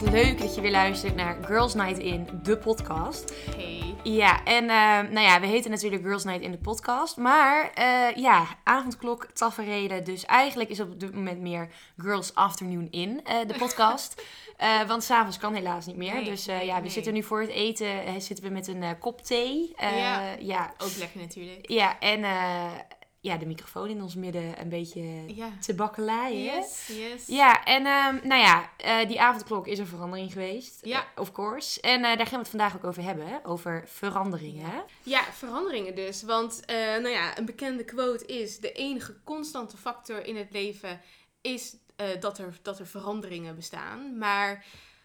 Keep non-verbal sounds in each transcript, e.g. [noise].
wat leuk dat je weer luistert naar Girls Night In, de podcast. Hey. Ja, en uh, nou ja, we heten natuurlijk Girls Night In, de podcast. Maar uh, ja, avondklok, taferelen. Dus eigenlijk is op dit moment meer Girls Afternoon In, uh, de podcast. [laughs] want s'avonds kan helaas niet meer. Nee, dus ja, we nee. zitten nu voor het eten zitten we met een kop thee. Ja. ja. Ook lekker natuurlijk. Ja, en ja, de microfoon in ons midden een beetje Ja. te bakkeleien. Yes, yes. Ja, en ehm, nou ja, eh, die avondklok is een verandering geweest. Ja. eh, of course. En eh, daar gaan we het vandaag ook over hebben. Over veranderingen. Ja, veranderingen dus. Want nou ja, een bekende quote is: de enige constante factor in het leven is dat, er, dat er veranderingen bestaan. Maar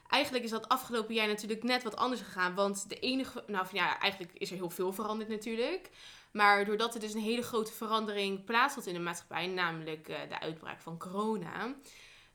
eigenlijk is dat afgelopen jaar natuurlijk net wat anders gegaan. Want de enige, nou ja, eigenlijk is er heel veel veranderd natuurlijk. Maar doordat er dus een hele grote verandering plaatsvond in de maatschappij, namelijk eh, de uitbraak van corona,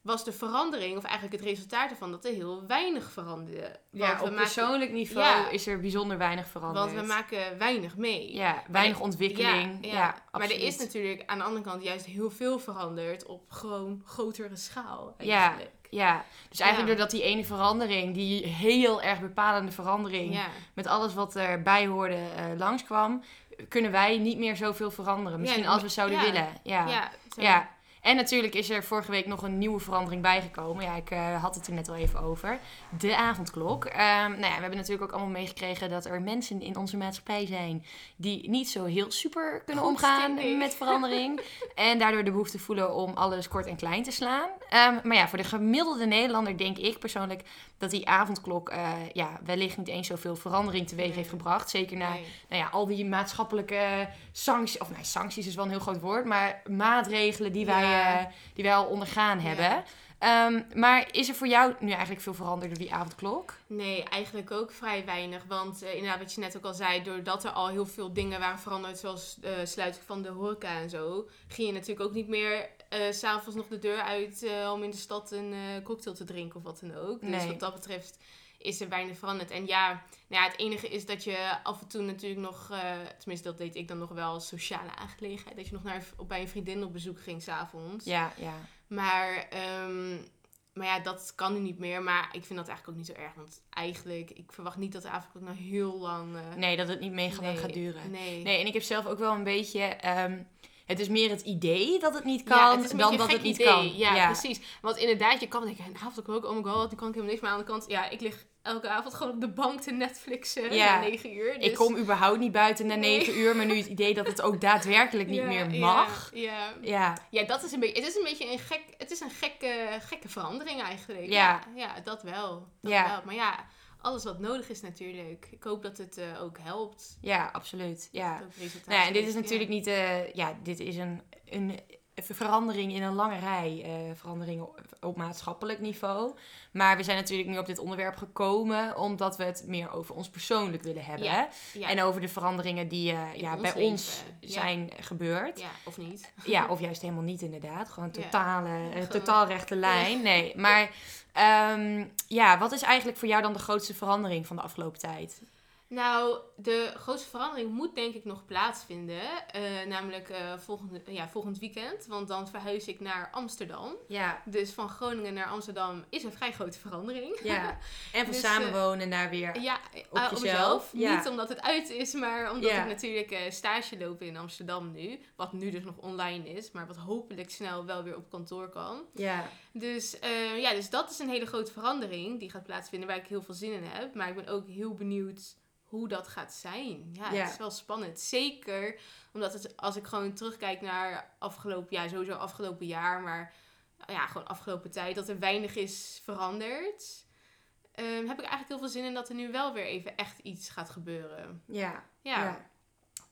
was de verandering, of eigenlijk het resultaat ervan, dat er heel weinig veranderde. Ja, op maken- persoonlijk niveau Ja. is er bijzonder weinig veranderd. Want we maken weinig mee. Ja, weinig ontwikkeling. Ja, Ja, ja. maar er is natuurlijk aan de andere kant juist heel veel veranderd op gewoon grotere schaal. Ja. Eigenlijk. Ja, dus eigenlijk doordat die ene verandering, die heel erg bepalende verandering, met alles wat erbij hoorde, eh, langskwam, kunnen wij niet meer zoveel veranderen. Misschien Ja, als we zouden ja. willen. Ja. Ja, en natuurlijk is er vorige week nog een nieuwe verandering bijgekomen. Ja, ik eh, had het er net al even over. De avondklok. Ehm, nou ja, we hebben natuurlijk ook allemaal meegekregen dat er mensen in onze maatschappij zijn die niet zo heel super kunnen Goed, omgaan met verandering. [laughs] en daardoor de behoefte voelen om alles kort en klein te slaan. Ehm, maar ja, voor de gemiddelde Nederlander denk ik persoonlijk dat die avondklok eh, ja, wellicht niet eens zoveel verandering teweeg Nee. heeft gebracht. Zeker na Nee. nou ja, al die maatschappelijke sancties, of nee, sancties is wel een heel groot woord, maar maatregelen die, wij, Ja. Eh, die wij al ondergaan hebben. Ehm, maar is er voor jou nu eigenlijk veel veranderd door die avondklok? Nee, eigenlijk ook vrij weinig. Want eh, inderdaad, wat je net ook al zei, doordat er al heel veel dingen waren veranderd, zoals de sluiting van de horeca en zo, ging je natuurlijk ook niet meer eh, s s'avonds nog de deur uit eh, om in de stad een eh, cocktail te drinken of wat dan ook. Dus wat dat betreft is er weinig veranderd. En ja, nou ja, het enige is dat je af en toe natuurlijk nog, eh, tenminste dat deed ik dan nog wel, sociale aangelegenheid. Dat je nog naar, op, bij een vriendin op bezoek ging s'avonds. Ja, ja. Maar, ehm, maar ja, dat kan nu niet meer. Maar ik vind dat eigenlijk ook niet zo erg. Want eigenlijk, ik verwacht niet dat de avondklok nou heel lang... eh, Nee, dat het niet mega lang nee, gaat duren. Nee. Nee, en ik heb zelf ook wel een beetje... ehm, het is meer het idee dat het niet Ja, kan, het is een dan dat het niet idee. kan. Ja, precies. Want inderdaad, je kan denken, een avondklok, oh my god, nu kan ik helemaal niks. Maar aan de kant, ja, ik lig elke avond gewoon op de bank te Netflixen Ja. na 9 uur. Dus... Ik kom überhaupt niet buiten na Nee. 9 uur, maar nu het idee dat het ook daadwerkelijk niet Ja, meer mag. Ja, Ja, ja. dat is een beetje, het is een beetje een gek, het is een gekke, gekke verandering eigenlijk. Ja. ja, dat wel. Dat Ja. wel. Maar ja, alles wat nodig is natuurlijk. Ik hoop dat het eh, ook helpt. ja, absoluut. Ja. Nou ja, en dit is natuurlijk niet, eh, ja, dit is een, een verandering in een lange rij eh, veranderingen op, maatschappelijk niveau. Maar we zijn natuurlijk nu op dit onderwerp gekomen omdat we het meer over ons persoonlijk willen hebben. Ja, Ja. En over de veranderingen die eh, ja, ons bij leven. ons Ja. zijn gebeurd. ja, of niet. Ja, [laughs] of juist helemaal niet inderdaad. Gewoon totale, Gewoon- totaal rechte lijn. Nee, maar ehm, ja, wat is eigenlijk voor jou dan de grootste verandering van de afgelopen tijd? Nou, de grootste verandering moet denk ik nog plaatsvinden. eh, namelijk eh, volgende, ja, volgend weekend. Want dan verhuis ik naar Amsterdam. Ja, Dus van Groningen naar Amsterdam is een vrij grote verandering. ja. En [laughs] van Dus, samenwonen naar weer Ja, Op eh, jezelf, mezelf. ja. Niet omdat het uit is, maar omdat Ja. ik natuurlijk eh, stage loop in Amsterdam nu. Wat nu dus nog online is, maar wat hopelijk snel wel weer op kantoor kan. Ja, Dus, eh, ja, dus dat is een hele grote verandering die gaat plaatsvinden waar ik heel veel zin in heb. Maar ik ben ook heel benieuwd hoe dat gaat zijn. Ja, Ja. het is wel spannend. Zeker omdat het, als ik gewoon terugkijk naar afgelopen jaar, sowieso afgelopen jaar, maar ja, gewoon afgelopen tijd, dat er weinig is veranderd. ehm, heb ik eigenlijk heel veel zin in dat er nu wel weer even echt iets gaat gebeuren. ja, Ja. ja.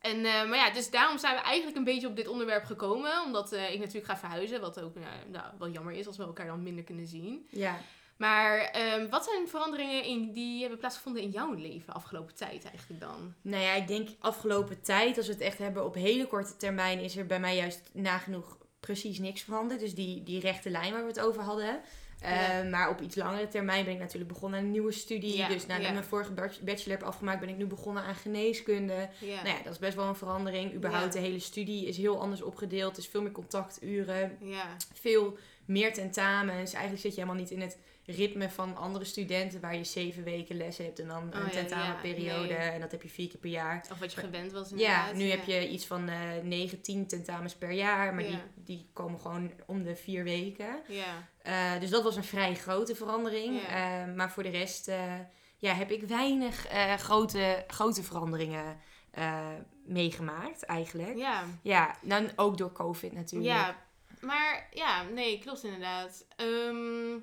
En, eh, maar ja, dus daarom zijn we eigenlijk een beetje op dit onderwerp gekomen. Omdat eh, ik natuurlijk ga verhuizen. Wat ook nou, nou, wel jammer is als we elkaar dan minder kunnen zien. ja. Maar ehm, wat zijn veranderingen in, die hebben plaatsgevonden in jouw leven afgelopen tijd eigenlijk dan? Nou ja, ik denk afgelopen tijd, als we het echt hebben op hele korte termijn, is er bij mij juist nagenoeg precies niks veranderd. Dus die, die rechte lijn waar we het over hadden. Ja. Eh, maar op iets langere termijn ben ik natuurlijk begonnen aan een nieuwe studie. Ja, dus nadat ja. ik mijn vorige bach- bachelor heb afgemaakt, ben ik nu begonnen aan geneeskunde. Nou ja, dat is best wel een verandering. Überhaupt de hele studie is heel anders opgedeeld. Er is veel meer contacturen. ja. Veel meer tentamens. Eigenlijk zit je helemaal niet in het ritme van andere studenten waar je zeven weken les hebt en dan Oh, een ja, tentamenperiode ja, nee. en dat heb je vier keer per jaar. Of wat je gewend was Ja, nu heb je iets van eh 9, 10 tentamens per jaar, maar die, die komen gewoon om de vier weken. Ja. Eh, dus dat was een vrij grote verandering. Eh, maar voor de rest eh, ja, heb ik weinig eh, grote, grote veranderingen eh, meegemaakt eigenlijk. Ja. Ja, dan ook door COVID natuurlijk. Ja, maar ja, nee, klopt inderdaad. Ehm,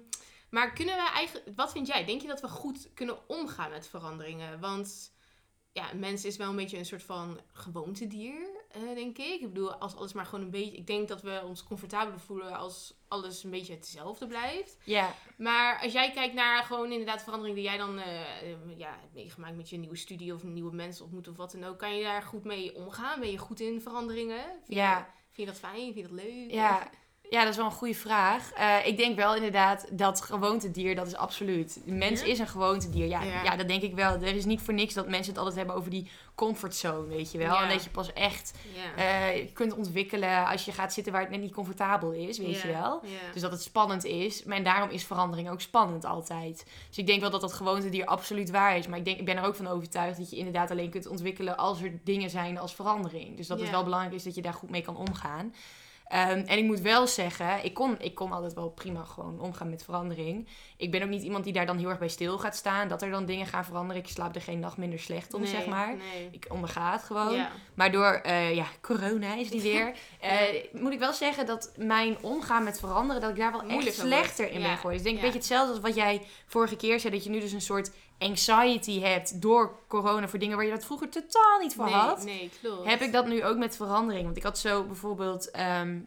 maar kunnen we eigenlijk, wat vind jij? Denk je dat we goed kunnen omgaan met veranderingen? Want ja, een mens is wel een beetje een soort van gewoontedier, eh, denk ik. Ik bedoel, als alles maar gewoon een beetje. Ik denk dat we ons comfortabeler voelen als alles een beetje hetzelfde blijft. Ja, Maar als jij kijkt naar gewoon inderdaad veranderingen die jij dan eh, ja, hebt meegemaakt met je nieuwe studie of nieuwe mensen ontmoet of wat dan ook, kan je daar goed mee omgaan? Ben je goed in veranderingen? Vind, Ja. vind je dat fijn? Vind je dat leuk? ja, ja, dat is wel een goede vraag. Eh, ik denk wel inderdaad dat gewoontedier, dat is absoluut. De mens is een gewoontedier. Ja, Ja. ja. dat denk ik wel. Er is niet voor niks dat mensen het altijd hebben over die comfortzone, weet je wel. Ja. En dat je pas echt eh, kunt ontwikkelen als je gaat zitten waar het net niet comfortabel is, weet je wel. Dus dat het spannend is. En daarom is verandering ook spannend altijd. Dus ik denk wel dat dat gewoontedier absoluut waar is. Maar ik, denk, ik ben er ook van overtuigd dat je inderdaad alleen kunt ontwikkelen als er dingen zijn als verandering. Dus dat het wel belangrijk is dat je daar goed mee kan omgaan. Ehm, en ik moet wel zeggen, ik kon, ik kon altijd wel prima gewoon omgaan met verandering. Ik ben ook niet iemand die daar dan heel erg bij stil gaat staan. Dat er dan dingen gaan veranderen. Ik slaap er geen nacht minder slecht om, Nee, zeg maar. Nee. Ik onderga het gewoon. Ja. Maar door, eh, ja, corona is die weer. [laughs] eh, moet ik wel zeggen dat mijn omgaan met veranderen, dat ik daar wel echt slechter in Ja, ben geworden. Dus ik denk een beetje hetzelfde als wat jij vorige keer zei. Dat je nu dus een soort anxiety hebt door corona voor dingen waar je dat vroeger totaal niet voor nee, had. nee, klopt. Heb ik dat nu ook met verandering? Want ik had zo bijvoorbeeld... ehm,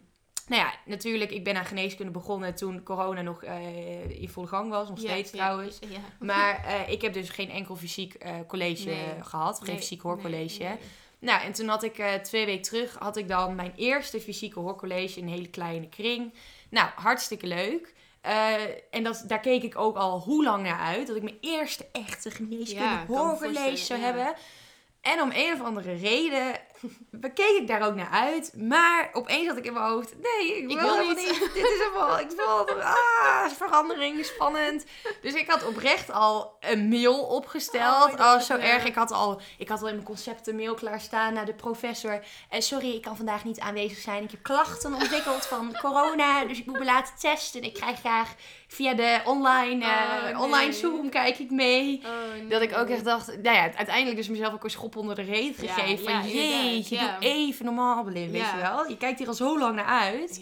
nou ja, natuurlijk, ik ben aan geneeskunde begonnen toen corona nog eh, in volle gang was. Nog Ja, steeds ja, trouwens. Ja. Maar [laughs] eh, ik heb dus geen enkel fysiek eh, college Nee. gehad. Geen Nee, fysiek hoorcollege. nee. Nou, en toen had ik twee weken terug, had ik dan mijn eerste fysieke hoorcollege in een hele kleine kring. Nou, hartstikke leuk. Eh, en dat, daar keek ik ook al hoe lang naar uit. Dat ik mijn eerste echte geneeskunde Ja, hoorcollege voorstellen, zou ja. hebben. En om een of andere reden bekeek ik daar ook naar uit. Maar opeens had ik in mijn hoofd... Nee, ik wil, Ik wil niet. niet. Dit is helemaal... Ik wil... Ah, verandering, spannend. Dus ik had oprecht al een mail opgesteld. Oh Oh, zo ja. erg. Ik had, al, ik had al in mijn concepten mail klaarstaan naar de professor. En sorry, ik kan vandaag niet aanwezig zijn. Ik heb klachten ontwikkeld van corona. Dus ik moet me laten testen. Ik krijg graag via de online, eh, Oh, nee. online Zoom kijk ik mee. Oh, nee. Dat ik ook echt dacht, nou ja, uiteindelijk dus mezelf ook een schop onder de reet Ja, gegeven. ja, van inderdaad, jeetje, ja. doe even normaal, Belinda, weet je wel. Je kijkt hier al zo lang naar uit.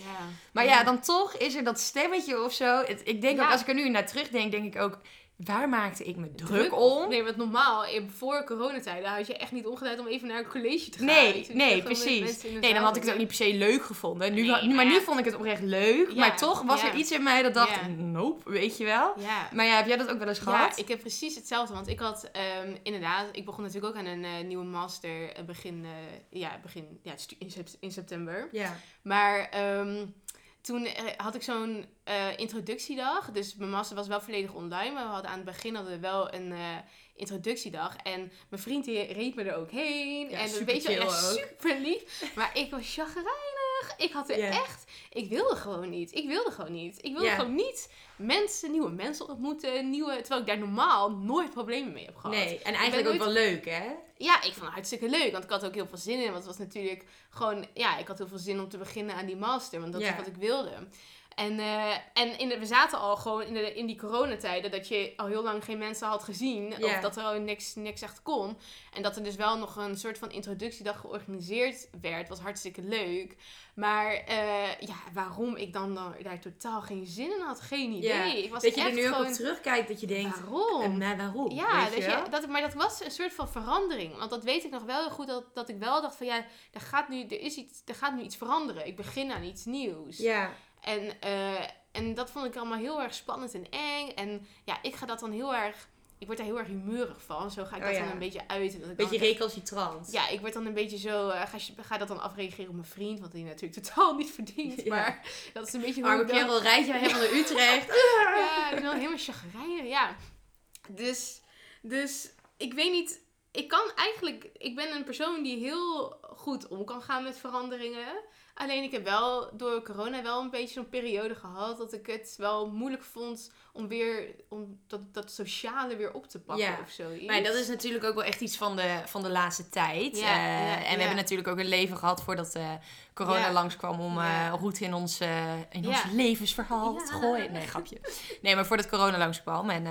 Maar ja, dan toch is er dat stemmetje of zo. Het- ik denk ook, als ik er nu naar terugdenk, denk ik ook, waar maakte ik me druk, om? Nee, want normaal, in- voor coronatijden, had je echt niet omgedraaid om even naar een college te gaan. Nee, nee, precies. Nee, dan had ik het ook niet per se leuk gevonden. Nu, Nee, maar nu ja. vond ik het oprecht leuk. Ja, maar toch was ja. er iets in mij dat dacht, Ja. nope, weet je wel. Ja. Maar ja, heb jij dat ook wel eens Ja, gehad? ik heb precies hetzelfde. Want ik had ehm, inderdaad, ik begon natuurlijk ook aan een eh, nieuwe master eh, begin, eh, ja, begin ja, in, in september. Ja. Maar ehm, toen eh, had ik zo'n eh, introductiedag. Dus mijn master was wel volledig online. Maar we hadden aan het begin hadden we wel een eh, introductiedag. En mijn vriend die reed me er ook heen. Ja, en dat super weet je wel, chill echt super lief. Maar ik was chagrijnig. Ik had er echt... Ik wilde gewoon niet. Ik wilde gewoon niet. Ik wilde gewoon niet mensen, nieuwe mensen ontmoeten. Nieuwe, terwijl ik daar normaal nooit problemen mee heb gehad. Nee, en eigenlijk ook nooit- wel leuk, hè? Ja, ik vond het hartstikke leuk. Want ik had ook heel veel zin in. Want het was natuurlijk gewoon... Ja, ik had heel veel zin om te beginnen aan die master. Want dat Ja. is wat ik wilde. En, eh, en in de, we zaten al gewoon in, de, in die coronatijden... dat je al heel lang geen mensen had gezien. Of dat er al niks, niks echt kon. En dat er dus wel nog een soort van introductiedag georganiseerd werd. Was hartstikke leuk. Maar eh, ja, waarom ik dan, dan daar totaal geen zin in had, geen idee. Ik was dat je er nu ook gewoon... op terugkijkt, dat je denkt, Waarom? eh, maar waarom? Ja, weet dat je je, wel? dat, maar dat was een soort van verandering. Want dat weet ik nog wel heel goed, dat, dat ik wel dacht van ja, er gaat, nu, er, is iets, er gaat nu iets veranderen. Ik begin aan iets nieuws. Ja, En, eh, en dat vond ik allemaal heel erg spannend en eng. En ja, ik ga dat dan heel erg, ik word daar heel erg humeurig van. Zo ga ik Oh dat ja. dan een beetje uit. Ik beetje recalcitrant. ja, ik word dan een beetje zo, eh, ga, je- ga dat dan afreageren op mijn vriend, wat hij natuurlijk [laughs] totaal niet verdient. Ja. Maar dat is een beetje Arme ik dan- kerel, rijdt jij helemaal naar Utrecht. [laughs] ja, ik ben dan helemaal chagrijnig, ja. Dus, dus ik weet niet... ik kan eigenlijk, ik ben een persoon die heel goed om kan gaan met veranderingen. Alleen ik heb wel door corona wel een beetje zo'n periode gehad dat ik het wel moeilijk vond om weer om dat, dat sociale weer op te pakken Ja. of zoiets. Maar dat is natuurlijk ook wel echt iets van de, van de laatste tijd. Ja, Eh, ja, en we hebben natuurlijk ook een leven gehad voordat eh, corona Ja. langskwam om Ja. roet in ons, in ons levensverhaal te gooien. Nee, grapje. [laughs] Nee, maar voordat corona langskwam. En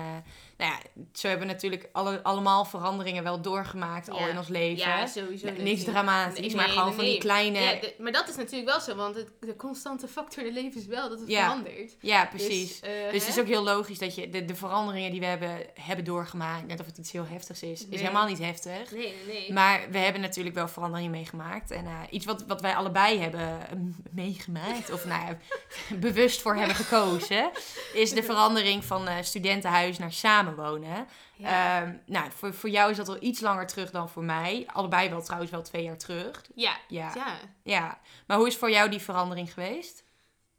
nou ja, zo hebben we natuurlijk alle, allemaal veranderingen wel doorgemaakt al in ons leven. Ja, sowieso. N- Niks dramatisch, Nee, maar nee, gewoon nee, van die kleine... Ja, de- maar dat is natuurlijk wel zo, want het, de constante factor in het leven is wel dat het Ja. verandert. Ja, precies. Dus, eh, Dus het is ook heel logisch dat je de, de veranderingen die we hebben, hebben doorgemaakt, net of het iets heel heftigs is, is helemaal niet heftig. Nee, nee, nee. Maar we hebben natuurlijk wel veranderingen meegemaakt. En eh, iets wat, wat wij allebei hebben eh, meegemaakt, of nou ja, [laughs] bewust voor hebben gekozen, is de [laughs] verandering van eh, studentenhuis naar samenwonen. ja. Ehm, nou, voor, voor jou is dat al iets langer terug dan voor mij. Allebei wel trouwens wel twee jaar terug. ja. Ja, ja. ja. Maar hoe is voor jou die verandering geweest?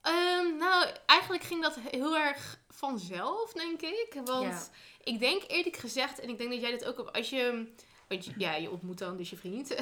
Ehm, nou, eigenlijk ging dat heel erg vanzelf, denk ik. Want Ja. ik denk eerlijk gezegd, en ik denk dat jij dit ook op, als je. Want ja, je ontmoet dan dus je vriend.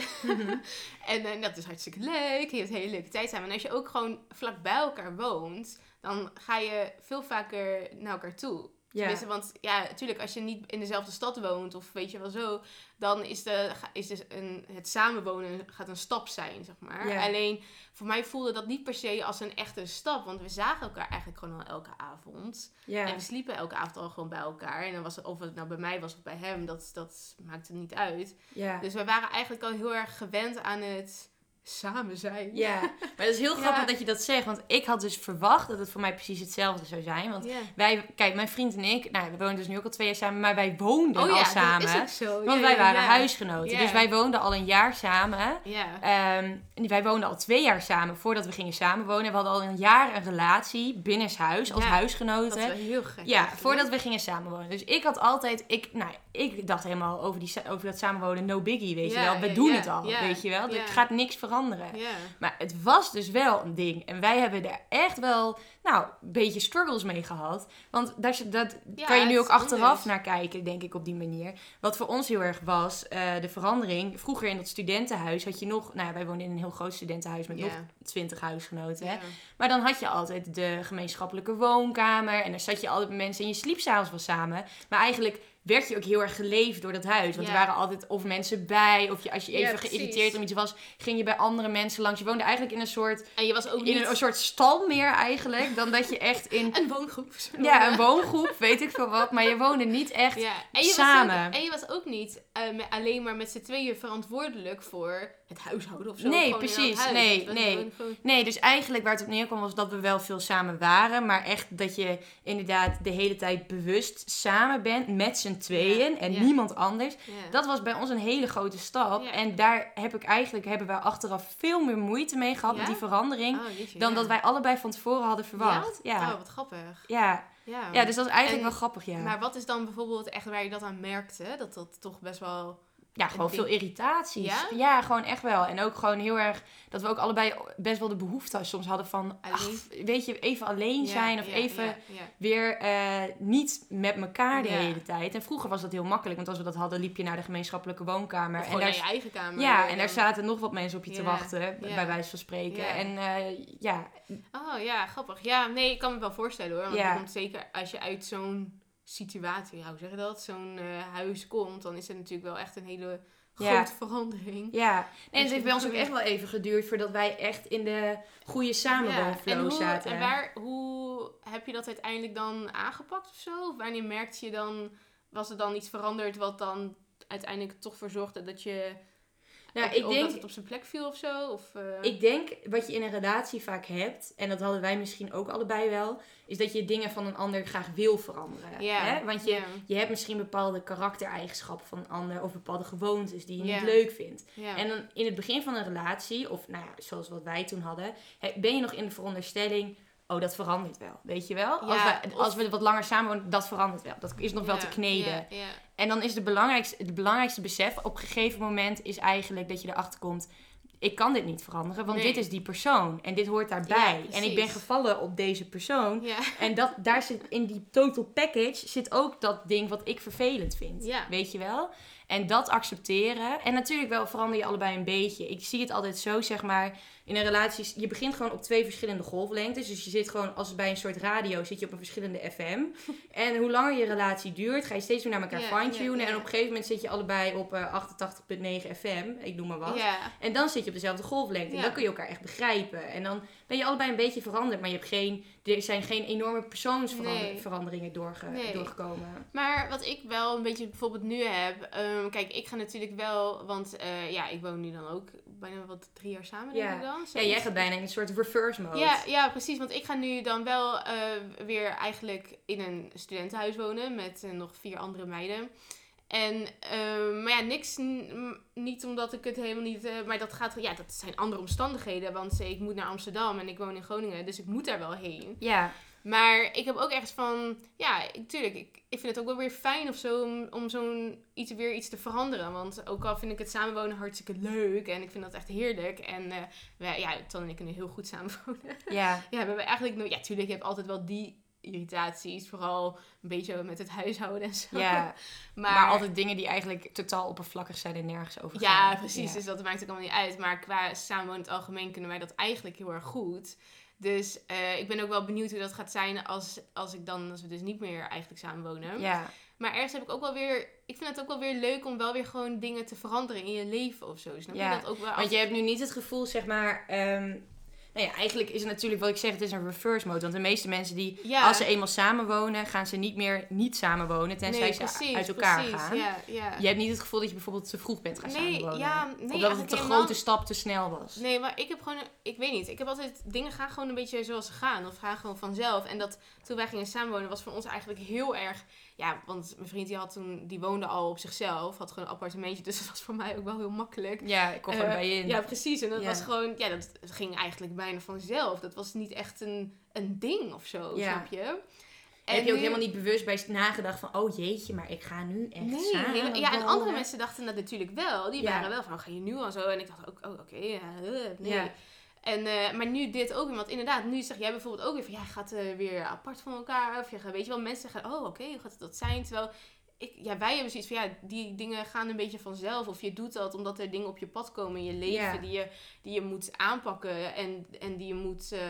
[laughs] en eh, dat is hartstikke leuk. Je hebt een hele leuke tijd samen. En als je ook gewoon vlak bij elkaar woont, dan ga je veel vaker naar elkaar toe. Tenminste, want ja, natuurlijk, als je niet in dezelfde stad woont of weet je wel zo, dan is, de, is dus een, het samenwonen gaat een stap zijn, zeg maar. Ja. Alleen voor mij voelde dat niet per se als een echte stap, want we zagen elkaar eigenlijk gewoon al elke avond. Ja. En we sliepen elke avond al gewoon bij elkaar. En dan was het, of het nou bij mij was of bij hem, dat, dat maakte niet uit. ja. Dus we waren eigenlijk al heel erg gewend aan het samen zijn. Ja, maar het is heel [laughs] Ja. grappig dat je dat zegt. Want ik had dus verwacht dat het voor mij precies hetzelfde zou zijn. Want Ja. wij, kijk, mijn vriend en ik, nou, we wonen dus nu ook al twee jaar samen, maar wij woonden Oh al ja, samen. dat is ook zo. Want wij waren huisgenoten. Dus wij woonden al een jaar samen. Ja. Ehm, en wij woonden al twee jaar samen voordat we gingen samenwonen. We hadden al een jaar een relatie binnenshuis als Ja, huisgenoten. Dat is heel gek. Ja, voordat we gingen samenwonen. Dus ik had altijd, ik, nou, ik dacht helemaal over, die, over dat samenwonen, no biggie, weet je wel. We doen het al, ja, weet je wel. Er gaat niks veranderen. Ja. Maar het was dus wel een ding. En wij hebben er echt wel, nou, een beetje struggles mee gehad. Want daar, dat Ja, kan je nu ook achteraf anders. naar kijken, denk ik, op die manier. Wat voor ons heel erg was, eh, de verandering. Vroeger in dat studentenhuis had je nog, nou ja, wij woonden in een heel groot studentenhuis met Ja. nog twintig huisgenoten. Hè? Ja. Maar dan had je altijd de gemeenschappelijke woonkamer. En dan zat je altijd met mensen en je sliep s'avonds wel samen. Maar eigenlijk werd je ook heel erg geleefd door dat huis. Want Ja. er waren altijd of mensen bij. Of je, als je Ja, even precies. geïrriteerd om iets was, ging je bij andere mensen langs. Je woonde eigenlijk in een soort, En je was ook in niet... een, soort stal meer eigenlijk. Dan dat je echt in... Een woongroep. Ja, een woongroep, weet ik veel wat. Maar je woonde niet echt... Ja. En je samen. Ook, en je was ook niet eh, met- alleen maar met z'n tweeën verantwoordelijk voor het huishouden of zo. Nee, precies. Nee, nee. gewoon- Nee, dus eigenlijk waar het op neerkwam was dat we wel veel samen waren. Maar echt dat je inderdaad de hele tijd bewust samen bent met z'n tweeën. Ja, En ja. niemand anders. Dat was bij ons een hele grote stap. En daar heb ik eigenlijk, hebben we achteraf veel meer moeite mee gehad met die verandering. Oh, jeetje, Dan dat wij allebei van tevoren hadden verwacht. Ja, Oh, ja. wat grappig. ja. Ja. dus dat is eigenlijk En- wel grappig, ja. Maar wat is dan bijvoorbeeld echt waar je dat aan merkte? Dat dat toch best wel... ja, gewoon veel irritaties. Ja? gewoon echt wel. En ook gewoon heel erg, dat we ook allebei best wel de behoefte soms hadden van, ach, weet je, even alleen Ja, zijn of ja, even... weer eh, niet met elkaar de hele tijd. En vroeger was dat heel makkelijk, want als we dat hadden, liep je naar de gemeenschappelijke woonkamer. En daar, naar je eigen kamer. ja, en daar zaten nog wat mensen op je te wachten, bij wijze van spreken. En eh, ja, Oh ja, grappig. Ja, nee, ik kan me wel voorstellen hoor. Want komt zeker als je uit zo'n situatie, ja, hoe zeg je dat? Zo'n eh, huis komt, dan is het natuurlijk wel echt een hele Ja. grote verandering. ja. En het heeft bij ons ook echt wel even geduurd voordat wij echt in de goede samenwoonflow en, hoe, zaten. en waar, hoe heb je dat uiteindelijk dan aangepakt of zo? Of wanneer merkte je dan, was er dan iets veranderd wat dan uiteindelijk toch voor zorgde dat je, Nou, of, ik of denk- dat het op zijn plek viel of zo? Of, eh, Ik denk wat je in een relatie vaak hebt, en dat hadden wij misschien ook allebei wel, is dat je dingen van een ander graag wil veranderen. Ja, Hè? Want je, ja, je hebt misschien bepaalde karaktereigenschappen van een ander of bepaalde gewoontes die je Ja. niet leuk vindt. ja. En dan in het begin van een relatie, of nou ja, zoals wat wij toen hadden, ben je nog in de veronderstelling, oh dat verandert wel, weet je wel? als, Ja, we, als we wat langer samen wonen, dat verandert wel. Dat is nog wel Ja, te kneden. Ja, ja. En dan is de belangrijkste, het belangrijkste besef op een gegeven moment is eigenlijk dat je erachter komt. Ik kan dit niet veranderen, want Nee. dit is die persoon en dit hoort daarbij. Ja, en ik ben gevallen op deze persoon. ja. En dat, daar zit in die total package zit ook dat ding wat ik vervelend vind. Ja. Weet je wel? En dat accepteren. En natuurlijk wel verander je allebei een beetje. Ik zie het altijd zo, zeg maar, in een relatie. Je begint gewoon op twee verschillende golflengtes. Dus je zit gewoon, als bij een soort radio, zit je op een verschillende FM. [laughs] en hoe langer je relatie duurt, ga je steeds meer naar elkaar Ja, fine-tunen. En op een gegeven moment zit je allebei op eh 88,9 FM. Ik noem maar wat. En dan zit je op dezelfde golflengte. En dan kun je elkaar echt begrijpen. En dan ben je allebei een beetje veranderd. Maar je hebt geen, er zijn geen enorme persoonsveranderingen Nee. doorge, Nee. doorgekomen. Maar wat ik wel een beetje bijvoorbeeld nu heb. ehm, kijk, ik ga natuurlijk wel. Want eh, ja, ik woon nu dan ook bijna wat drie jaar samen, denk Ja. ik dan. Ja, jij gaat bijna in een soort reverse mode. Ja, ja, precies. Want ik ga nu dan wel eh, weer eigenlijk in een studentenhuis wonen met eh, nog vier andere meiden. En, ehm, maar ja, niks, niet omdat ik het helemaal niet, eh, maar dat gaat, ja, dat zijn andere omstandigheden. Want eh, ik moet naar Amsterdam en ik woon in Groningen, dus ik moet daar wel heen. Ja, Maar ik heb ook ergens van, ja, ik, tuurlijk, ik, ik vind het ook wel weer fijn of zo om, om zo'n iets, weer iets te veranderen. Want ook al vind ik het samenwonen hartstikke leuk en ik vind dat echt heerlijk. En eh, wij, ja, Tan en ik kunnen heel goed samenwonen. ja. [laughs] Ja, we hebben eigenlijk. Ja, tuurlijk, je hebt altijd wel die irritaties. Vooral een beetje met het huishouden en zo. ja. [laughs] Maar, Maar, altijd dingen die eigenlijk totaal oppervlakkig zijn en nergens over gaan. Ja, precies. Dus dat maakt ook allemaal niet uit. Maar qua samenwonen in het algemeen kunnen wij dat eigenlijk heel erg goed. Dus eh, ik ben ook wel benieuwd hoe dat gaat zijn als, als ik dan... Als we dus niet meer eigenlijk samenwonen. Ja, Maar ergens heb ik ook wel weer... Ik vind het ook wel weer leuk om wel weer gewoon dingen te veranderen in je leven of zo. Snap je Ja, dat ook wel? want je hebt nu niet het gevoel, zeg maar... ehm, nou ja, eigenlijk is het natuurlijk wat ik zeg, het is een reverse mode. Want de meeste mensen die, Ja. als ze eenmaal samenwonen, gaan ze niet meer niet samenwonen, tenzij Nee, ze uit elkaar precies. gaan. Ja, ja. Je hebt niet het gevoel dat je bijvoorbeeld te vroeg bent gaan Nee, samenwonen. ja, nee, of dat het een helemaal- grote stap te snel was. Nee, maar ik heb gewoon, ik weet niet. Ik heb altijd, dingen gaan gewoon een beetje zoals ze gaan. Of gaan gewoon vanzelf. En dat toen wij gingen samenwonen was voor ons eigenlijk heel erg, ja, want mijn vriend die had toen, die woonde al op zichzelf. Had gewoon een appartementje, dus dat was voor mij ook wel heel makkelijk. Ja, ik kom gewoon Eh, bij in. Ja, precies. En dat was gewoon, ja, dat ging eigenlijk bijna vanzelf. Dat was niet echt een, een ding of zo, Ja. snap je? En heb je ook nu- helemaal niet bewust bij nagedacht van, oh jeetje, maar ik ga nu echt Nee, samen ja, en andere mensen dachten dat natuurlijk wel. Die Ja. waren wel van, oh, ga je nu al zo? En ik dacht ook, oh, oké, ja, nee. Ja. En, eh, maar nu dit ook weer, want inderdaad, nu zeg jij bijvoorbeeld ook weer van, ja, je gaat eh, weer apart van elkaar. Of je gaat, weet je wel, mensen zeggen, oh, oké, hoe gaat het dat zijn? Terwijl, ik, ja, wij hebben zoiets van, ja, die dingen gaan een beetje vanzelf. Of je doet dat omdat er dingen op je pad komen in je leven die, je, die je moet aanpakken. En, en die je moet, eh,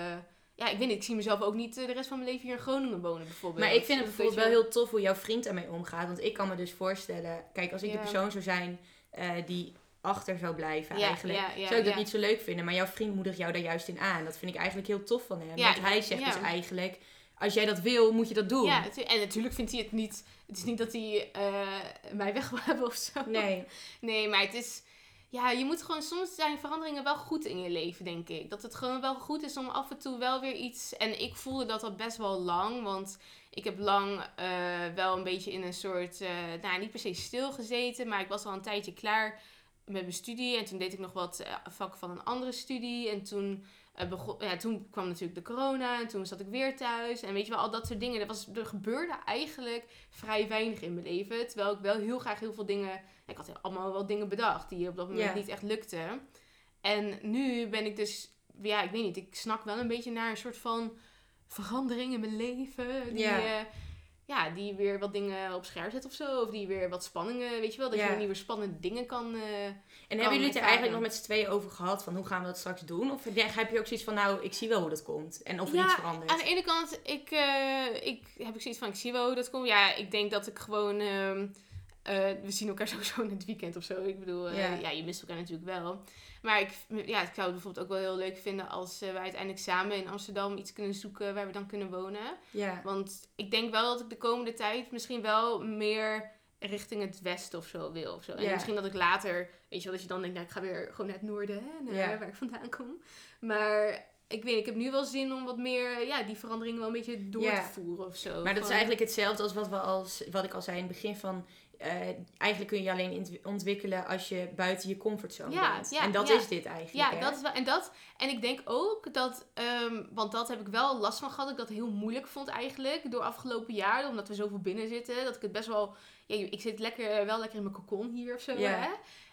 ja, ik weet niet, ik zie mezelf ook niet eh, de rest van mijn leven hier in Groningen wonen, bijvoorbeeld. Maar ik vind het bijvoorbeeld wel heel tof hoe jouw vriend ermee omgaat. Want ik kan me dus voorstellen, kijk, als ik de persoon zou zijn eh, die achter zou blijven Ja, eigenlijk, ja, ja, zou ik dat niet zo leuk vinden. Maar jouw vriend moedigt jou daar juist in aan. Dat vind ik eigenlijk heel tof van hem. Want hij zegt dus eigenlijk, als jij dat wil, moet je dat doen. Ja, en natuurlijk vindt hij het niet. Het is niet dat hij eh, mij weg wil [laughs] hebben of zo. Nee. Nee, maar het is. Ja, je moet gewoon. Soms zijn veranderingen wel goed in je leven, denk ik. Dat het gewoon wel goed is om af en toe wel weer iets. En ik voelde dat al best wel lang. Want ik heb lang eh, wel een beetje in een soort. eh, nou, niet per se stilgezeten. Maar ik was al een tijdje klaar met mijn studie. En toen deed ik nog wat vakken van een andere studie. En toen. Eh, begon, ja, toen kwam natuurlijk de corona en toen zat ik weer thuis. En weet je wel, al dat soort dingen. Er, was, er gebeurde eigenlijk vrij weinig in mijn leven. Terwijl ik wel heel graag heel veel dingen... Ik had allemaal wel dingen bedacht die op dat moment niet echt lukten. En nu ben ik dus... Ja, ik weet niet. Ik snak wel een beetje naar een soort van verandering in mijn leven. Die, ja. Ja, die weer wat dingen op scherp zet of zo. Of die weer wat spanningen, weet je wel. Dat Ja. je weer nieuwe spannende dingen kan... eh, En Kan hebben jullie het er eigenlijk nog met z'n tweeën over gehad van hoe gaan we dat straks doen? Of heb je ook zoiets van, nou, ik zie wel hoe dat komt. En of er Ja, iets verandert. Aan de ene kant, ik, eh, ik heb ik zoiets van, ik zie wel hoe dat komt. Ja, ik denk dat ik gewoon, ehm, eh, we zien elkaar [laughs] sowieso in het weekend of zo. Ik bedoel, eh, Ja. ja. je mist elkaar natuurlijk wel. Maar ik, ja, ik zou het bijvoorbeeld ook wel heel leuk vinden als eh, we uiteindelijk samen in Amsterdam iets kunnen zoeken waar we dan kunnen wonen. Ja. Want ik denk wel dat ik de komende tijd misschien wel meer richting het westen of zo wil. Of zo. En misschien dat ik later, weet je wel, dat je dan denkt, nou, ik ga weer gewoon naar het noorden, hè, naar waar ik vandaan kom. Maar ik weet, ik heb nu wel zin om wat meer, ja, die veranderingen wel een beetje door te voeren of zo. Maar dat is eigenlijk hetzelfde als wat, we als wat ik al zei in het begin van... eh, eigenlijk kun je alleen ontwikkelen als je buiten je comfortzone Ja, bent. ja, en dat ja. is dit eigenlijk. Ja, hè? dat is wel. En, dat, en ik denk ook dat, ehm, want dat heb ik wel last van gehad, dat ik dat heel moeilijk vond eigenlijk door afgelopen jaar, omdat we zoveel binnen zitten, dat ik het best wel, ja, ik zit lekker, wel lekker in mijn cocon hier of zo, hè.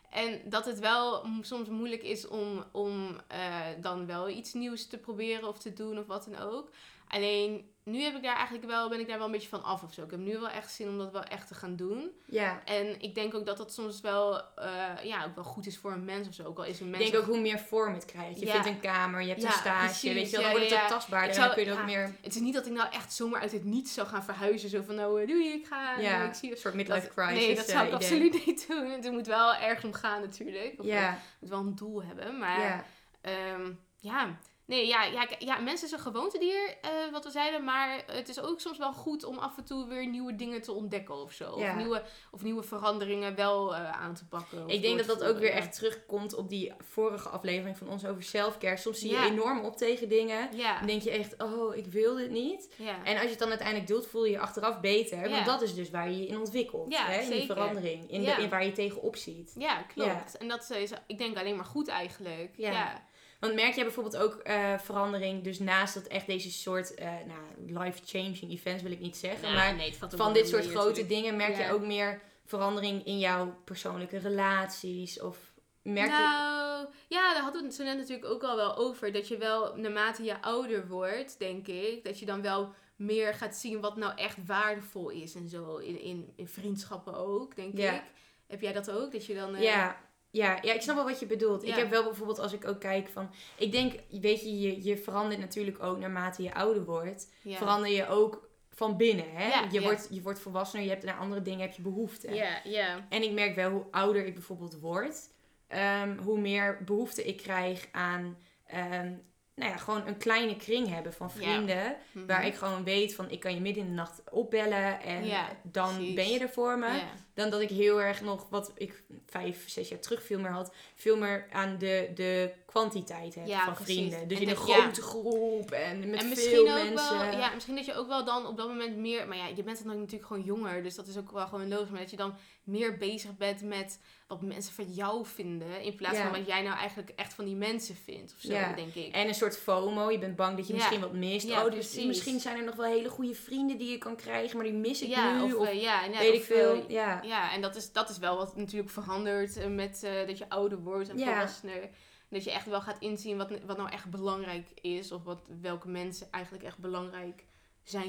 En dat het wel soms moeilijk is om, om eh, dan wel iets nieuws te proberen of te doen of wat dan ook. Alleen nu heb ik daar eigenlijk wel, ben ik daar wel een beetje van af of zo. Ik heb nu wel echt zin om dat wel echt te gaan doen. Ja. En ik denk ook dat dat soms wel, eh, ja, ook wel goed is voor een mens of zo. Ook al is een Ik mens... denk ook hoe meer vorm het krijgt. Je Ja. vindt een kamer, je hebt Ja, een stage, precies. weet je wel. Dan wordt het ook tastbaarder Ik en dan kun je ook meer... Het is niet dat ik nou echt zomaar uit het niets zou gaan verhuizen. Zo van, nou, eh, doei, ik ga... Ja, nou, ik zie een soort midlife crisis Nee, dat zou ik eh, idee. absoluut [laughs] niet doen. Het moet wel ergens om gaan natuurlijk. Of Ja, Het moet wel een doel hebben. Maar ja. Ehm, ja, nee, ja, ja, ja, mensen is een gewoontedier, eh wat we zeiden. Maar het is ook soms wel goed om af en toe weer nieuwe dingen te ontdekken of zo. Ja. Of, nieuwe, of nieuwe veranderingen wel eh, aan te pakken. Ik denk dat dat ook weer echt terugkomt op die vorige aflevering van ons over selfcare. Soms zie je Ja. enorm op tegen dingen. Ja, Dan denk je echt, oh, ik wil dit niet. En als je het dan uiteindelijk doet, voel je je achteraf beter. Want dat is dus waar je je in ontwikkelt. Hè? In die verandering. In, de, in waar je tegenop ziet. ja, klopt. En dat is, ik denk, alleen maar goed eigenlijk. Ja. Want merk jij bijvoorbeeld ook eh, verandering, dus naast dat echt deze soort eh nou, life-changing events wil ik niet zeggen, maar nee, van dit soort grote natuurlijk. dingen merk Ja. je ook meer verandering in jouw persoonlijke relaties? Of merk je... nou, ja, daar hadden we het zo net natuurlijk ook al wel over. Dat je wel, naarmate je ouder wordt, denk ik, dat je dan wel meer gaat zien wat nou echt waardevol is en zo. In, in, in vriendschappen ook, denk Ja. ik. Heb jij dat ook? Dat je dan... eh, Ja, ja, ja, ik snap wel wat je bedoelt. Ik heb wel bijvoorbeeld als ik ook kijk van... Ik denk, weet je, je, je verandert natuurlijk ook naarmate je ouder wordt. ja. Verander je ook van binnen, hè? Ja, je. Wordt, je wordt volwassener, je hebt naar andere dingen heb je behoefte. Ja, ja. En ik merk wel hoe ouder ik bijvoorbeeld word, ehm, hoe meer behoefte ik krijg aan, ehm, nou ja, gewoon een kleine kring hebben van Ja. vrienden. Mhm. Waar ik gewoon weet van, ik kan je midden in de nacht opbellen en Ja, dan precies. ben je er voor me. Ja. Dan dat ik heel erg nog, wat ik vijf, zes jaar terug veel meer had, veel meer aan de, de kwantiteit heb van precies. vrienden. Dus En in een dat- grote groep en met en veel mensen. wel, ja, misschien dat je ook wel dan op dat moment meer, maar ja, je bent dan natuurlijk gewoon jonger, dus dat is ook wel gewoon logisch, maar dat je dan meer bezig bent met wat mensen van jou vinden, in plaats Ja. van wat jij nou eigenlijk echt van die mensen vindt of zo, Ja. denk ik. En een soort FOMO. Je bent bang dat je Ja. misschien wat mist. Oh, dus precies. misschien zijn er nog wel hele goede vrienden die je kan krijgen, maar die mis ik nu. of, Of, eh, ja, weet ik veel. eh, ja. Ja, en dat is, dat is wel wat natuurlijk verandert eh, met dat je ouder wordt en volwassener. Dat je echt wel gaat inzien wat, wat nou echt belangrijk is. Of wat, welke mensen eigenlijk echt belangrijk zijn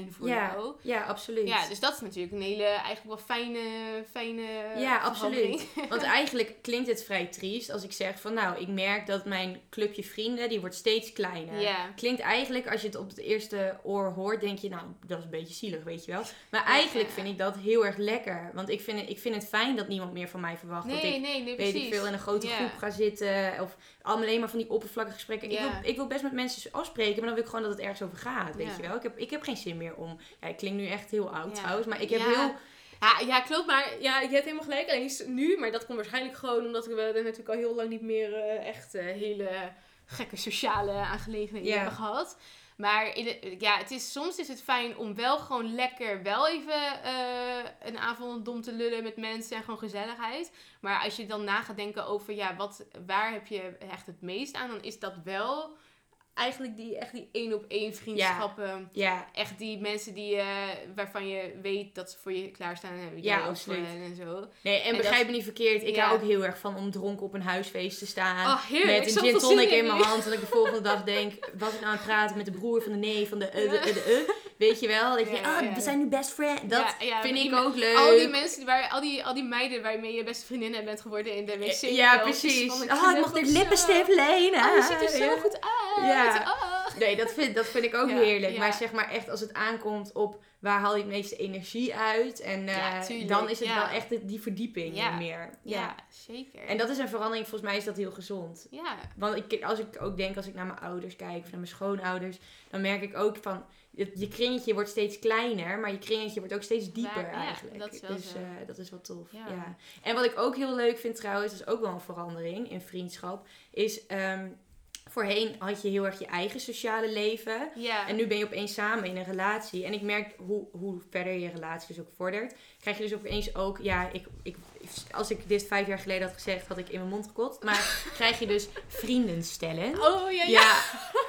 voor Ja, jou. ja, absoluut. Ja, dus dat is natuurlijk een hele, eigenlijk wel fijne, fijne Ja, absoluut. [laughs] Want eigenlijk klinkt het vrij triest als ik zeg van nou, ik merk dat mijn clubje vrienden, die wordt steeds kleiner. Ja. Klinkt eigenlijk, als je het op het eerste oor hoort, denk je nou, dat is een beetje zielig, weet je wel. Maar eigenlijk ja. vind ik dat heel erg lekker. Want ik vind, het, ik vind het fijn dat niemand meer van mij verwacht dat Nee, ik nee, nee, weet ik veel, in een grote groep ga zitten. Of alleen maar van die oppervlakkige gesprekken. Ik, wil, ik wil best met mensen afspreken, maar dan wil ik gewoon dat het ergens over gaat, weet je wel. Ik heb, ik heb geen zin meer om... Ja, ik klink nu echt heel oud Ja. trouwens, maar ik heb Ja. heel... Ja, ja, klopt. Maar ja, je hebt helemaal gelijk. Alleen is nu, maar dat komt waarschijnlijk gewoon omdat we er natuurlijk al heel lang niet meer eh, echt eh, hele gekke sociale aangelegenheden hebben gehad. Maar in de- ja, het is, soms is het fijn om wel gewoon lekker wel even eh, een avond dom te lullen met mensen en gewoon gezelligheid. Maar als je dan na gaat denken over ja, wat, waar heb je echt het meest aan, dan is dat wel eigenlijk die, echt die één op één vriendschappen. Ja, Echt die mensen die, eh, waarvan je weet dat ze voor je klaarstaan en Ja, jij ook absoluut. hen en zo. Nee, en, En begrijp me niet verkeerd. Ik Ja. hou ook heel erg van om dronken op een huisfeest te staan. Oh, met een gin tonic in in mijn hand. Dat ik de volgende dag denk, was ik nou aan het praten met de broer van de neef van de eh, de, eh, de eh. [laughs] Weet je wel? Dat je, Ja, ah, ja, we zijn nu best friends. Dat vind ik ook leuk. Al die mensen, die waar, al, die, al die meiden waarmee je beste vriendinnen bent geworden in de wc. ja, precies. Oh, ik mocht knuffel dit lippenstift lenen. Oh, je ziet er zo goed uit. Ja. Oh. Nee, dat vind, dat vind ik ook heerlijk. Maar zeg maar echt als het aankomt op waar haal je het meeste energie uit. En Ja, tuurlijk, dan is het ja. wel echt die- die verdieping Ja. meer. Ja, zeker. En dat is een verandering, volgens mij is dat heel gezond. ja. Want ik, als ik ook denk, als ik naar mijn ouders kijk of naar mijn schoonouders, dan merk ik ook van, je, je kringetje wordt steeds kleiner, maar je kringetje wordt ook steeds dieper ja, eigenlijk. dat is wel dus zo. eh, dat is wel tof. Ja. Ja. En wat ik ook heel leuk vind trouwens, dat is ook wel een verandering in vriendschap, is ehm, voorheen had je heel erg je eigen sociale leven. Ja. En nu ben je opeens samen in een relatie. En ik merk hoe, hoe verder je relatie dus ook vordert. Krijg je dus opeens ook... Ja, ik, ik, als ik dit vijf jaar geleden had gezegd, had ik in mijn mond gekotst. Maar [laughs] krijg je dus vriendenstellen. Oh, ja, ja. Ja.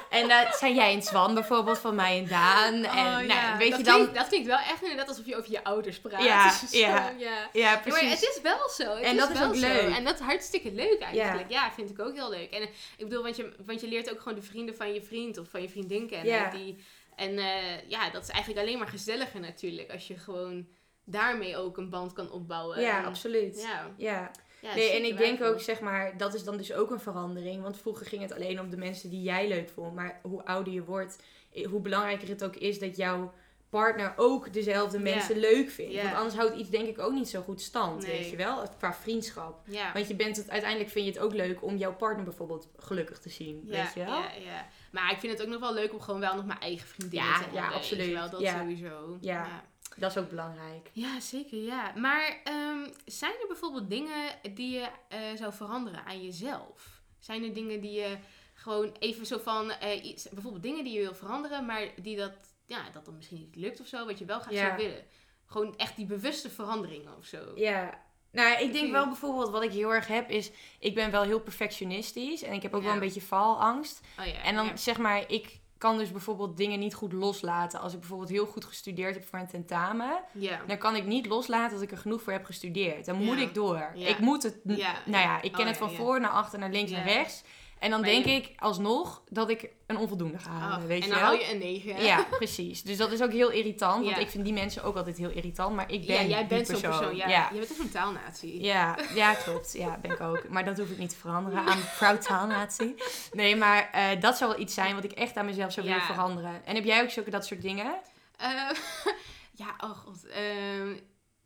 En dat zijn jij en Swan bijvoorbeeld, van mij en Daan. En Oh, nou, ja. weet dat je dan... Klinkt, dat klinkt wel echt inderdaad alsof je over je ouders praat. Ja, [laughs] ja. ja. Ja, Ja, maar precies. het is wel zo. Het En dat is ook zo. leuk. En dat is hartstikke leuk eigenlijk. Ja. vind ik ook heel leuk. En eh, ik bedoel, want je, want je leert ook gewoon de vrienden van je vriend of van je vriendin kennen. Die, En eh, ja, dat is eigenlijk alleen maar gezelliger natuurlijk. Als je gewoon daarmee ook een band kan opbouwen. Ja, En- absoluut. Ja, Ja. ja, Nee, en ik denk ook, zeg maar, dat is dan dus ook een verandering. Want vroeger ging het alleen om de mensen die jij leuk vond. Maar hoe ouder je wordt, eh, hoe belangrijker het ook is dat jouw partner ook dezelfde mensen leuk vindt. Want anders houdt iets denk ik ook niet zo goed stand, Nee. weet je wel? Qua vriendschap. Want je bent het, uiteindelijk vind je het ook leuk om jouw partner bijvoorbeeld gelukkig te zien, weet je wel? ja, ja. Maar ik vind het ook nog wel leuk om gewoon wel nog mijn eigen vriendinnen Ja, te hebben. ja, absoluut. Wel, dat Ja. sowieso. Ja. Dat is ook belangrijk. Ja, zeker, ja. Maar ehm, zijn er bijvoorbeeld dingen die je eh, zou veranderen aan jezelf? Zijn er dingen die je gewoon even zo van, eh, iets, bijvoorbeeld dingen die je wil veranderen, maar die dat, ja, dat dan misschien niet lukt of zo, wat je wel graag Ja. zou willen? Gewoon echt die bewuste veranderingen of zo. Ja. Nou, ik denk wel bijvoorbeeld wat ik heel erg heb is, ik ben wel heel perfectionistisch en ik heb ook wel een beetje faalangst. Oh ja. En dan ja. zeg maar, ik kan dus bijvoorbeeld dingen niet goed loslaten. Als ik bijvoorbeeld heel goed gestudeerd heb voor een tentamen, dan kan ik niet loslaten dat ik er genoeg voor heb gestudeerd. Dan moet ik door. Ik moet het, nou ja, ik ken Oh het van voor naar achter, naar links, naar rechts. En dan Maar denk je- ik alsnog dat ik een onvoldoende ga halen, weet en dan hou je een 9. hè? Ja, precies. Dus dat is ook heel irritant, want Ja. ik vind die mensen ook altijd heel irritant. Maar ik ben Ja, jij bent zo'n persoon. Ja. ja. Je bent echt een taalnatie. Ja, ja, klopt. Ja, ben ik ook. Maar dat hoef ik niet te veranderen aan [laughs] proud taalnatie. Nee, maar eh, dat zou wel iets zijn wat ik echt aan mezelf zou willen veranderen. En heb jij ook zulke dat soort dingen? Eh, [laughs] ja, oh god. Ehm,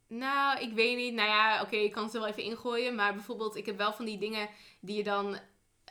nou, ik weet niet. Nou ja, oké, ik kan het er wel even ingooien. Maar bijvoorbeeld, ik heb wel van die dingen die je dan...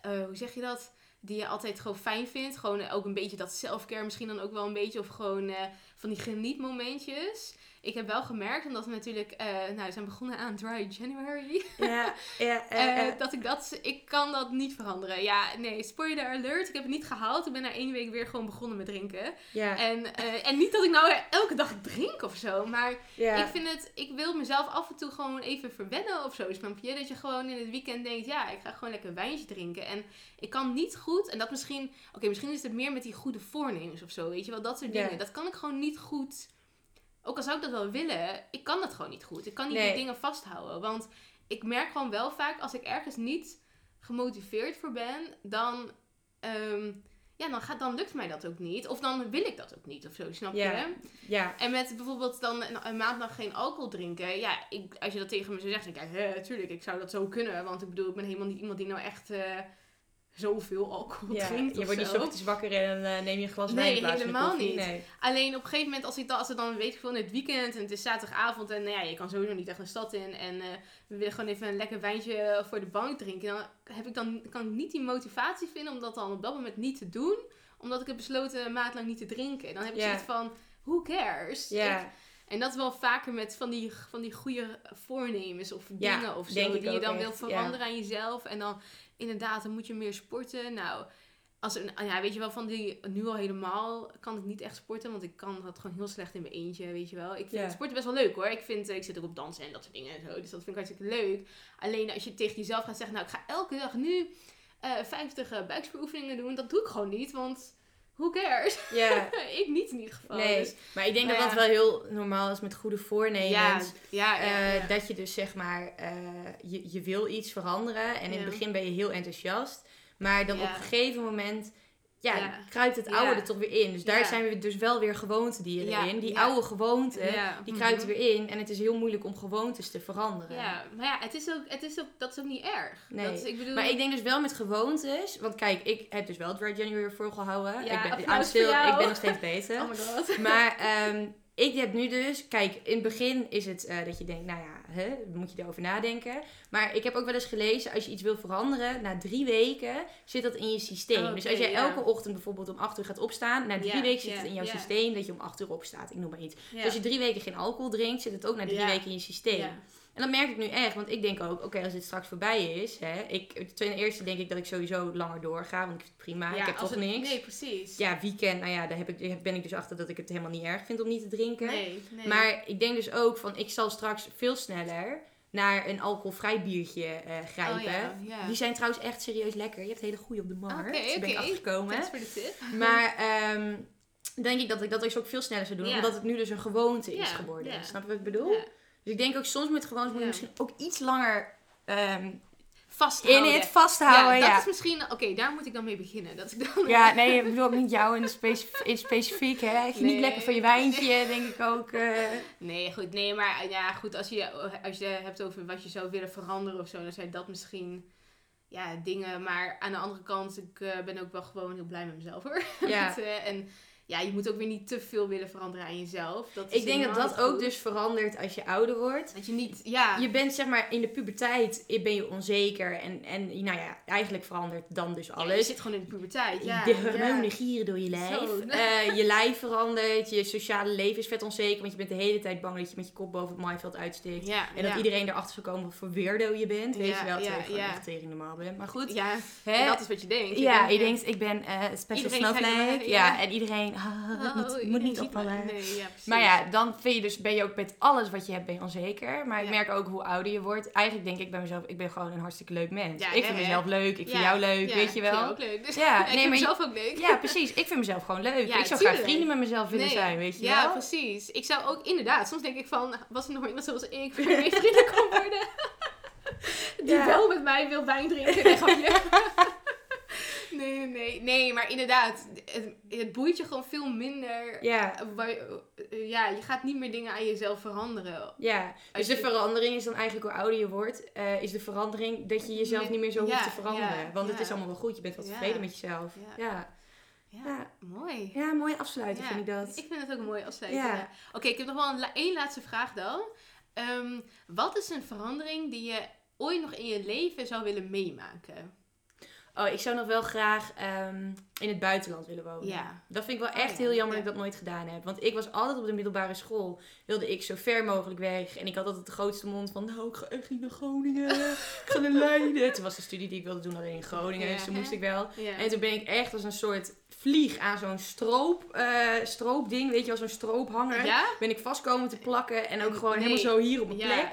eh, hoe zeg je dat? Die je altijd gewoon fijn vindt. Gewoon ook een beetje dat selfcare misschien dan ook wel een beetje. Of gewoon eh, van die genietmomentjes. Ik heb wel gemerkt, omdat we natuurlijk... eh, nou, we zijn begonnen aan Dry January. Ja, ja, [laughs] Eh, dat ik dat, ik kan dat niet veranderen. Ja, nee, spoiler alert. Ik heb het niet gehaald. Ik ben na één week weer gewoon begonnen met drinken. ja, En, eh, en niet dat ik nou elke dag drink of zo. Maar ja. ik vind het, ik wil mezelf af en toe gewoon even verwennen of zo. Snap je? Dat je gewoon in het weekend denkt, ja, ik ga gewoon lekker een wijntje drinken. En ik kan niet goed, en dat misschien, oké, misschien is het meer met die goede voornemens of zo. Weet je wel, dat soort Ja. dingen. Dat kan ik gewoon niet goed. Ook al zou ik dat wel willen, ik kan dat gewoon niet goed. Ik kan niet Nee. die dingen vasthouden. Want ik merk gewoon wel vaak, als ik ergens niet gemotiveerd voor ben, dan, ehm, ja, dan, gaat, dan lukt mij dat ook niet. Of dan wil ik dat ook niet of zo, snap Ja. je? ja, En met bijvoorbeeld dan een, een maand lang geen alcohol drinken. Ja, ik, als je dat tegen me zou zeggen, dan denk ik, ja, tuurlijk, ik zou dat zo kunnen. Want ik bedoel, ik ben helemaal niet iemand die nou echt eh, zoveel alcohol ja. drinkt Je wordt niet zo. ochtends wakker en eh, neem je een glas Nee, wijn plaats helemaal niet. Nee. Alleen op een gegeven moment, als, ik dan, als het dan weet ik veel in het weekend en het is zaterdagavond en nou ja, je kan sowieso niet echt een stad in en eh, we willen gewoon even een lekker wijntje voor de bank drinken, dan heb ik dan kan ik niet die motivatie vinden om dat dan op dat moment niet te doen, omdat ik heb besloten een maand lang niet te drinken. Dan heb ik Ja. zoiets van, who cares? Ik- Ja, en dat wel vaker met van die, van die goede voornemens of Ja, dingen of zo. Die je dan echt, wil veranderen aan jezelf. En dan inderdaad, dan moet je meer sporten. Nou, als een, ja, weet je wel, van die nu al helemaal kan ik niet echt sporten. Want ik kan dat gewoon heel slecht in mijn eentje, weet je wel. Ik vind sporten best wel leuk hoor. Ik, vind, eh, ik zit ook op dansen en dat soort dingen en zo. Dus dat vind ik hartstikke leuk. Alleen als je tegen jezelf gaat zeggen, nou ik ga elke dag nu eh 50 eh, buikspieroefeningen doen. Dat doe ik gewoon niet, want who cares? ja. [laughs] ik niet in ieder geval. Nee, Dus, maar ik denk dat ja. dat wel heel normaal is met goede voornemens. ja, ja, Eh. Dat je dus zeg maar, eh, je, je wil iets veranderen en in het begin ben je heel enthousiast. Maar dan op een gegeven moment ja, Ja. kruipt het Ja. oude er toch weer in. Dus daar Ja. zijn we dus wel weer gewoontendieren Ja. in. Die oude gewoonten, die Mhm. kruipt er weer in. En het is heel moeilijk om gewoontes te veranderen. Ja, maar ja, het is ook, het is ook, dat is ook niet erg. Nee. Dat is, ik bedoel, Maar ik denk dus wel met gewoontes. Want kijk, ik heb dus wel Dry January volgehouden. Ja, ik, ben, I'm still, voor jou. ik ben nog steeds beter. [laughs] oh my god. Maar ehm, ik heb nu dus, kijk, in het begin is het eh, dat je denkt, nou ja, hè, moet je erover nadenken. Maar ik heb ook wel eens gelezen, als je iets wil veranderen, na drie weken zit dat in je systeem. Oh, dus als jij elke ochtend bijvoorbeeld om 8 uur gaat opstaan, na drie weken zit het in jouw systeem dat je om 8 uur opstaat. Ik noem maar iets. Dus als je drie weken geen alcohol drinkt, zit het ook na drie weken in je systeem. Ja. En dat merk ik nu echt, want ik denk ook, oké, als dit straks voorbij is, hè, ik, ten eerste denk ik dat ik sowieso langer doorga, want ik vind het prima, ik heb toch het- niks. Nee, precies. Ja, weekend, nou ja, daar heb ik, ben ik dus achter dat ik het helemaal niet erg vind om niet te drinken. Nee, nee. Maar ik denk dus ook van, ik zal straks veel sneller naar een alcoholvrij biertje eh, grijpen. Oh, ja, ja. Die zijn trouwens echt serieus lekker. Je hebt hele goede op de markt. Oké, Daar ben ik. Thanks voor de tip. [laughs] Maar ehm, denk ik dat ik dat dus ook veel sneller zou doen. Ja. Omdat het nu dus een gewoonte is Ja, geworden. ja. Snap je wat ik bedoel? Dus ik denk ook soms met gewoontes moet je misschien ook iets langer ehm, vasthouden. In het vasthouden, ja, ja. dat is misschien... Oké, daar moet ik dan mee beginnen. Dat ik dan... Ja, nee, ik bedoel ook niet jou in, de specif in specifiek, hè. Niet Nee. lekker van je wijntje, denk ik ook... eh, Nee, goed. Nee, maar ja, goed. Als je, als je hebt over wat je zou willen veranderen of zo, dan zijn dat misschien ja, dingen. Maar aan de andere kant, ik eh, ben ook wel gewoon heel blij met mezelf hoor. ja. [laughs] Eh, en ja, je moet ook weer niet te veel willen veranderen aan jezelf. Dat Ik denk dat dat ook goed. dus verandert als je ouder wordt. Dat je niet, ja. Je bent zeg maar in de puberteit ben je onzeker en, en nou ja, eigenlijk verandert dan dus ja, je alles. zit gewoon in de puberteit. Ja, de hormonen ja. gieren door je lijf. [laughs] Eh, je lijf verandert, je sociale leven is vet onzeker, want je bent de hele tijd bang dat je met je kop boven het maaiveld uitsteekt. Ja, En dat iedereen erachter zal komen wat voor weirdo je bent. Weet je wel, terwijl ja, je gewoon echt tering normaal bent. Maar goed, Ja, hè? dat is wat je denkt. ja, denkt, je denkt, ik ben eh special snowflake. ja. en iedereen, ah, het Oh, moet, niet opvallen. Nee, ja. Maar ja, dan vind je dus, ben je ook met alles wat je hebt, ben je onzeker. Maar ik Ja. merk ook hoe ouder je wordt. Eigenlijk denk ik bij mezelf, ik ben gewoon een hartstikke leuk mens. Ja, ik vind mezelf leuk, ik vind Ja, jou leuk, ja, weet je Ik vind wel. jou ook leuk. Dus, Ja, [laughs] ik nee, vind maar mezelf ook leuk. Ja, precies. Ik vind mezelf gewoon leuk. Ja, ik zou graag vrienden met mezelf willen Nee. zijn, weet je ja, wel. precies. Ik zou ook inderdaad, soms denk ik van, was er nog iemand zoals ik waarmee vrienden kon worden? [laughs] Die Ja. wel met mij wil wijn drinken. [laughs] Grapje. Nee, nee, nee. Nee, maar inderdaad, het, het boeit je gewoon veel minder. Ja, eh, ja, je gaat niet meer dingen aan jezelf veranderen. ja. Dus de verandering is dan eigenlijk hoe ouder je wordt, eh, is de verandering dat je jezelf niet meer zo hoeft te veranderen. ja, Want het is allemaal wel goed, je bent wat Ja. tevreden met jezelf. Ja. Ja, mooi. ja mooie afsluiting Ja, vind ik dat. Ik vind het ook een. Ja. ja. Oké, ik heb nog wel een één laatste vraag dan. Ehm, wat is een verandering die je ooit nog in je leven zou willen meemaken? Oh, ik zou nog wel graag ehm, in het buitenland willen wonen. Ja. Dat vind ik wel Oh, echt ja. heel jammer Ja. dat ik dat nooit gedaan heb. Want ik was altijd op de middelbare school. Wilde ik zo ver mogelijk weg. En ik had altijd de grootste mond van... Nou, ik ga echt niet naar Groningen. ik ga naar [laughs] Leiden. Toen was de studie die ik wilde doen alleen in Groningen. Dus toen moest ik wel. En toen ben ik echt als een soort vlieg aan zo'n stroop, eh, stroopding. Weet je wel, zo'n stroophanger. ja? Ben ik vast komen te plakken. En ook En gewoon nee. helemaal zo hier op mijn plek.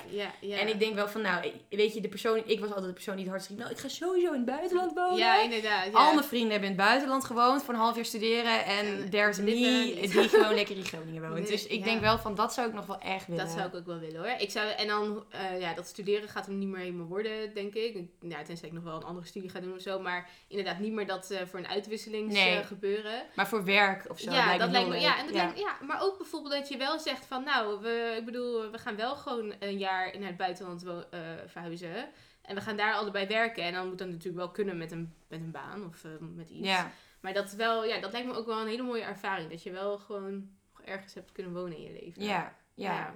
En ik denk wel van, nou, weet je, de persoon... Ik was altijd de persoon die het hardst riep. Nou, ik ga sowieso in het buitenland wonen. Ja, inderdaad. Al mijn vrienden hebben in het buitenland gewoond voor een half jaar studeren. En there's me die gewoon lekker in Groningen woont. Dus ik ja. denk wel van dat zou ik nog wel echt willen. Dat zou ik ook wel willen hoor. Ik zou, en dan, eh, ja, dat studeren gaat hem niet meer helemaal worden, denk ik. Ja, tenzij ik nog wel een andere studie ga doen of zo. Maar inderdaad niet meer dat eh, voor een uitwisseling Nee. gebeuren. Maar voor werk of zo ja, lijkt dat me lijkt me. Ja, en dat ja. lijkt- ja, maar ook bijvoorbeeld dat je wel zegt van, nou, we, ik bedoel, we gaan wel gewoon een jaar in het buitenland eh, verhuizen. En we gaan daar allebei werken. En dan moet dat natuurlijk wel kunnen met een, met een baan of eh, met iets. Ja. Maar dat, wel, ja, dat lijkt me ook wel een hele mooie ervaring. Dat je wel gewoon ergens hebt kunnen wonen in je leven. Ja, ja, Ja,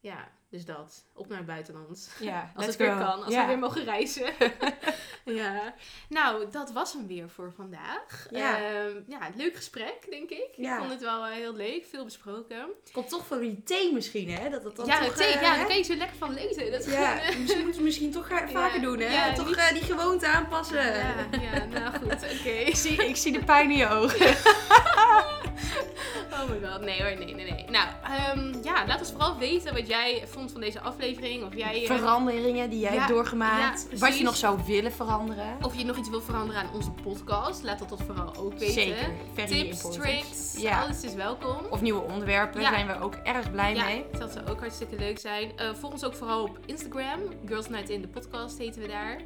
Ja, dus dat. Op naar het buitenland. ja. [laughs] Als het weer go. kan. Als ja. we weer mogen reizen. [laughs] [laughs] ja. Nou, dat was hem weer voor vandaag. Ja. Ehm, ja, leuk gesprek, denk ik. Ja. Ik vond het wel eh, heel leuk. Veel besproken. Komt toch voor die thee misschien, hè? Dat het dan ja, toch, thee, eh, ja, daar kan je zo lekker van lezen. Dat Ja, gewoon, eh, misschien moeten we misschien toch vaker doen, hè? Toch niet- die gewoonte aanpassen. ja, ja, nou goed, oké. Ik, zie, ik zie de pijn in je ogen. Oh my god, nee hoor, nee, nee, nee. Nou, ehm, ja, laat ons vooral weten wat jij vond van deze aflevering. Of jij... eh, Veranderingen die jij Ja, hebt doorgemaakt. ja, wat je nog zou willen veranderen. Of je nog iets wil veranderen aan onze podcast. Laat dat, dat vooral ook weten. Zeker. Tips, tricks, Ja. alles is welkom. Of nieuwe onderwerpen. Ja. zijn we ook erg blij ja, mee. dat zou ook hartstikke leuk zijn. Eh volg ons ook vooral op Instagram. Girls Night in de podcast heten we daar.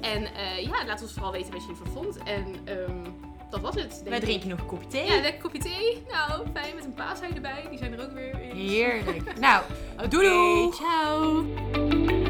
En eh, ja, laat ons vooral weten wat je ervan vond. En ehm, dat was het. Wij drinken nog een kopje thee. Ja, lekker kopje thee. Nou, fijn met een paasei erbij. Die zijn er ook weer in. Heerlijk. [laughs] Nou, doei doei. Ciao.